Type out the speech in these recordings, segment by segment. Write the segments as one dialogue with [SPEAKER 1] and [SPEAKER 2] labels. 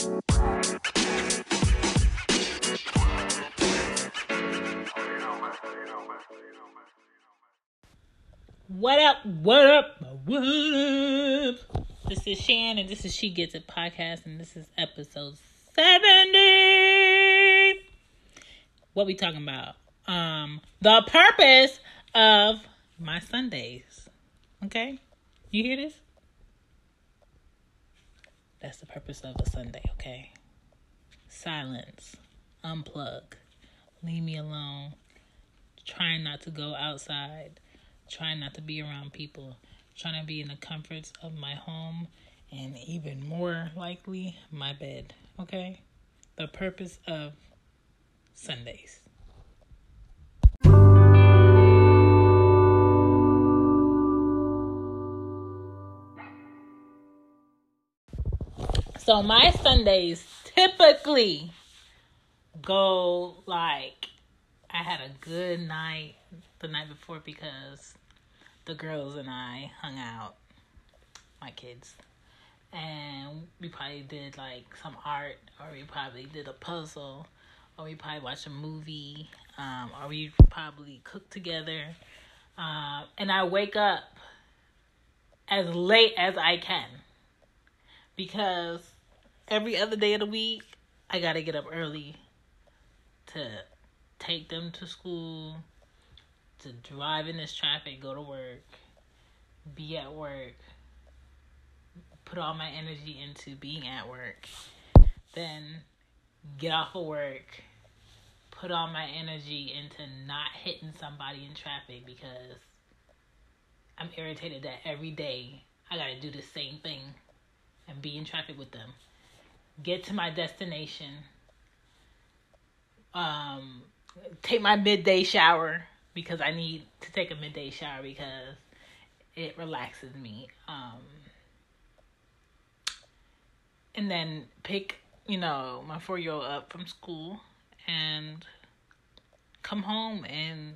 [SPEAKER 1] What up? What up? What up? This is Shan, and this is She Gets It podcast, and this is episode 70. What we talking about? Um, the purpose of my Sundays. Okay? You hear this? That's the purpose of a Sunday, okay? Silence. Unplug. Leave me alone. Trying not to go outside trying not to be around people, trying to be in the comforts of my home, and even more likely, my bed. Okay? The purpose of Sundays. So, my Sundays typically go like I had a good night the night before because the girls and I hung out, my kids, and we probably did like some art, or we probably did a puzzle, or we probably watched a movie, um, or we probably cooked together. Uh, and I wake up as late as I can because every other day of the week I gotta get up early to take them to school, to drive in this traffic, go to work, be at work, put all my energy into being at work, then get off of work, put all my energy into not hitting somebody in traffic because I'm irritated that every day I gotta do the same thing and be in traffic with them. Get to my destination. Um, take my midday shower because I need to take a midday shower because it relaxes me. Um, and then pick, you know, my four year old up from school and come home and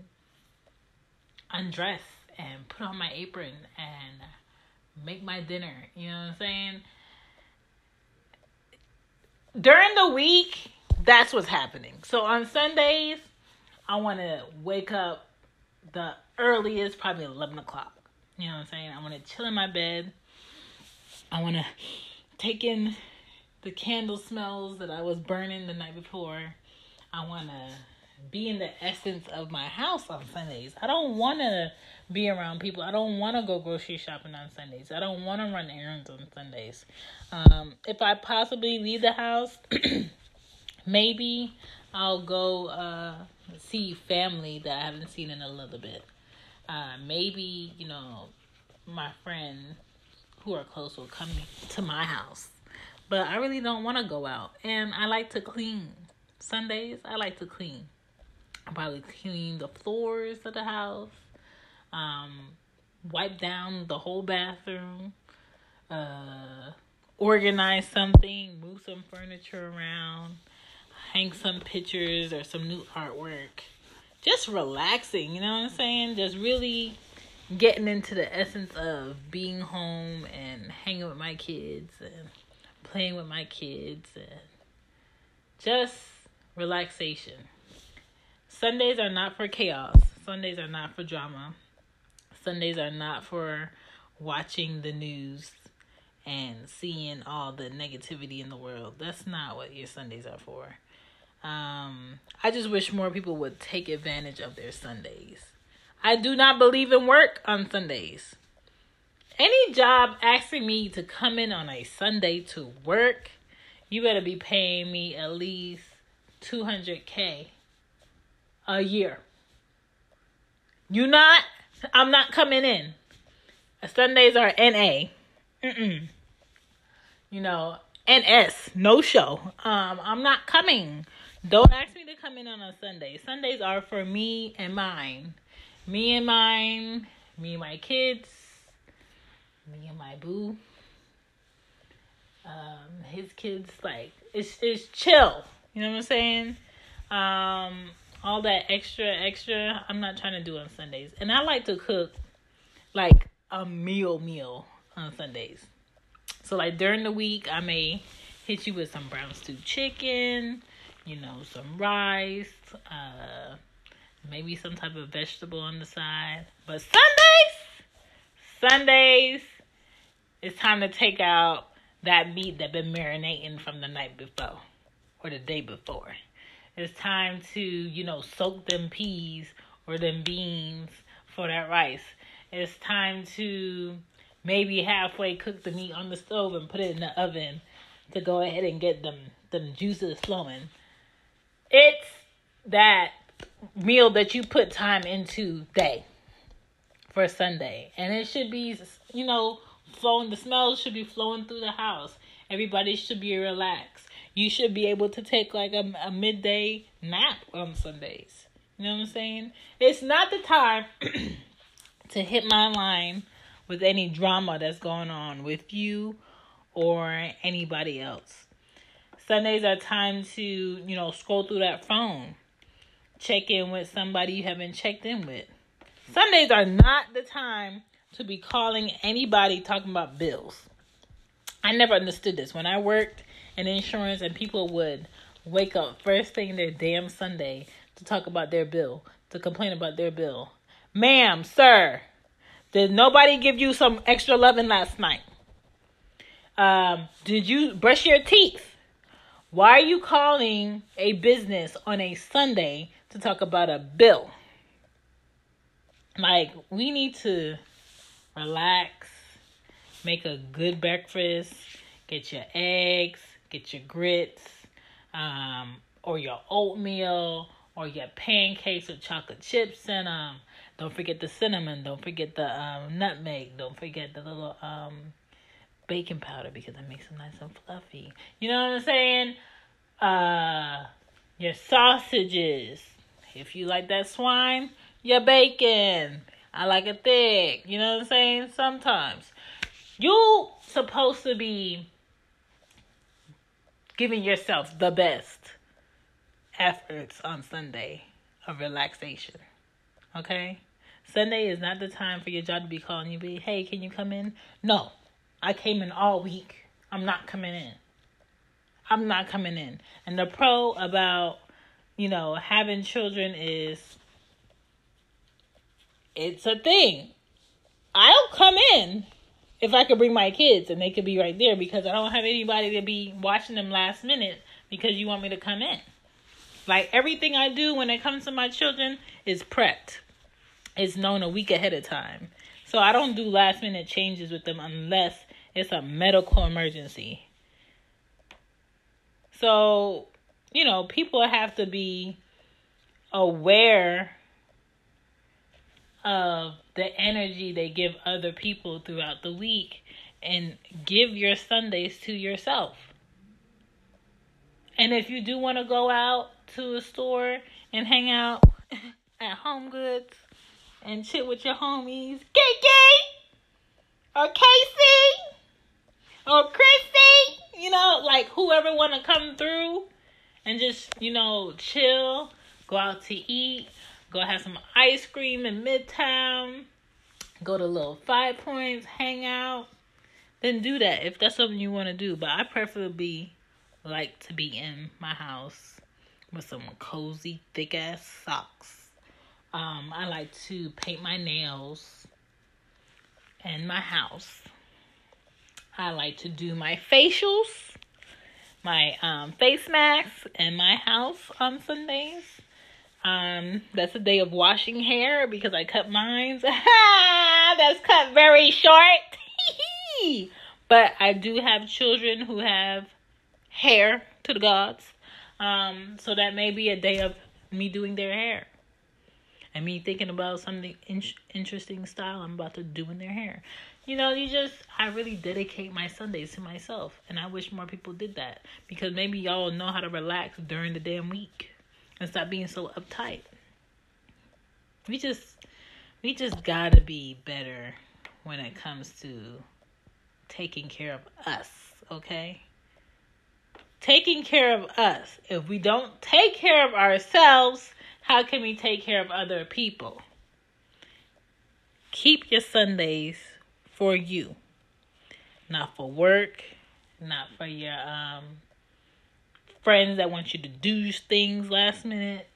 [SPEAKER 1] undress and put on my apron and make my dinner. You know what I'm saying? During the week, that's what's happening. So on Sundays, I want to wake up the earliest, probably 11 o'clock. You know what I'm saying? I want to chill in my bed. I want to take in the candle smells that I was burning the night before. I want to be in the essence of my house on Sundays. I don't want to be around people. I don't want to go grocery shopping on Sundays. I don't want to run errands on Sundays. Um, if I possibly leave the house, maybe I'll go uh, see family that I haven't seen in a little bit. Uh, maybe, you know, my friends who are close will come to my house. But I really don't want to go out. And I like to clean. Sundays, I like to clean. Probably clean the floors of the house, um, wipe down the whole bathroom, uh, organize something, move some furniture around, hang some pictures or some new artwork. Just relaxing, you know what I'm saying? Just really getting into the essence of being home and hanging with my kids and playing with my kids and just relaxation. Sundays are not for chaos. Sundays are not for drama. Sundays are not for watching the news and seeing all the negativity in the world. That's not what your Sundays are for. Um, I just wish more people would take advantage of their Sundays. I do not believe in work on Sundays. Any job asking me to come in on a Sunday to work, you better be paying me at least 200k a year. You not? I'm not coming in. Sundays are NA. Mm-mm. You know, NS, no show. Um, I'm not coming. Don't ask me to come in on a Sunday. Sundays are for me and mine. Me and mine, me and my kids, me and my boo. Um, his kids like it's it's chill. You know what I'm saying? Um, all that extra extra I'm not trying to do on Sundays. And I like to cook like a meal meal on Sundays. So like during the week I may hit you with some brown stew chicken, you know, some rice, uh, maybe some type of vegetable on the side. But Sundays, Sundays, it's time to take out that meat that been marinating from the night before or the day before. It's time to, you know, soak them peas or them beans for that rice. It's time to maybe halfway cook the meat on the stove and put it in the oven to go ahead and get them them juices flowing. It's that meal that you put time into day for Sunday. And it should be, you know, flowing, the smells should be flowing through the house. Everybody should be relaxed. You should be able to take like a, a midday nap on Sundays. You know what I'm saying? It's not the time to hit my line with any drama that's going on with you or anybody else. Sundays are time to, you know, scroll through that phone, check in with somebody you haven't checked in with. Sundays are not the time to be calling anybody talking about bills. I never understood this. When I worked in insurance and people would wake up first thing their damn Sunday to talk about their bill, to complain about their bill. Ma'am, sir, did nobody give you some extra loving last night? Um, did you brush your teeth? Why are you calling a business on a Sunday to talk about a bill? Like, we need to relax, make a good breakfast, get your eggs, get your grits, um, or your oatmeal, or your pancakes with chocolate chips in them. Don't forget the cinnamon. Don't forget the um, nutmeg. Don't forget the little um, baking powder because it makes them nice and fluffy. You know what I'm saying? Uh, your sausages. If you like that swine, your bacon. I like it thick. You know what I'm saying? Sometimes. You supposed to be giving yourself the best efforts on Sunday of relaxation. Okay? Sunday is not the time for your job to be calling you, be, hey, can you come in? No. I came in all week. I'm not coming in. I'm not coming in. And the pro about, you know, having children is it's a thing. I'll come in if I could bring my kids and they could be right there because I don't have anybody to be watching them last minute because you want me to come in. Like everything I do when it comes to my children is prepped. It's known a week ahead of time. So I don't do last minute changes with them unless it's a medical emergency. So, you know, people have to be aware of the energy they give other people throughout the week and give your Sundays to yourself. And if you do want to go out to a store and hang out at Home Goods and chill with your homies, Kiki or Casey or Chrissy, you know, like whoever want to come through and just, you know, chill, go out to eat, go have some ice cream in Midtown, go to little Five Points, hang out, then do that if that's something you want to do. But I preferably like to be in my house with some cozy, thick ass socks. Um, I like to paint my nails in my house. I like to do my facials, my um, face masks in my house on Sundays. Um, that's a day of washing hair because I cut mine. that's cut very short. but I do have children who have hair to the gods. Um, so that may be a day of me doing their hair and me thinking about something in- interesting style I'm about to do in their hair. You know, you just, I really dedicate my Sundays to myself. And I wish more people did that. Because maybe y'all know how to relax during the damn week and stop being so uptight. We just, we just gotta be better when it comes to taking care of us, okay? Taking care of us. If we don't take care of ourselves, how can we take care of other people? Keep your Sundays for you, not for work, not for your um friends that want you to do things last minute,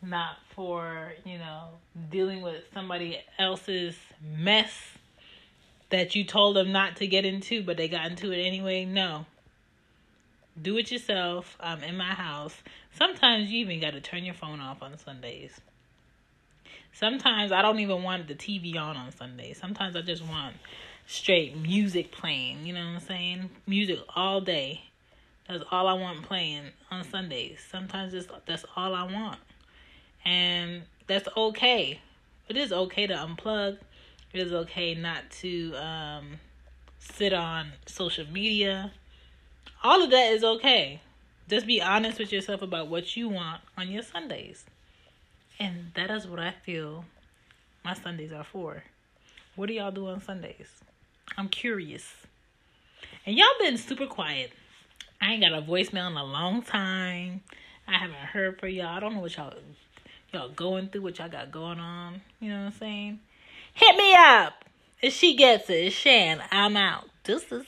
[SPEAKER 1] not for, you know, dealing with somebody else's mess that you told them not to get into, but they got into it anyway. No. Do it yourself. I'm in my house. Sometimes you even got to turn your phone off on Sundays. Sometimes I don't even want the TV on on Sundays. Sometimes I just want straight music playing. You know what I'm saying? Music all day. That's all I want playing on Sundays. Sometimes it's, that's all I want. And that's okay. It is okay to unplug. It is okay not to um, sit on social media. All of that is okay. Just be honest with yourself about what you want on your Sundays. And that is what I feel my Sundays are for. What do y'all do on Sundays? I'm curious. And y'all been super quiet. I ain't got a voicemail in a long time. I haven't heard from y'all. I don't know what y'all y'all going through, what y'all got going on. You know what I'm saying? Hit me up. If she gets it, it's Shan. I'm out. Deuces.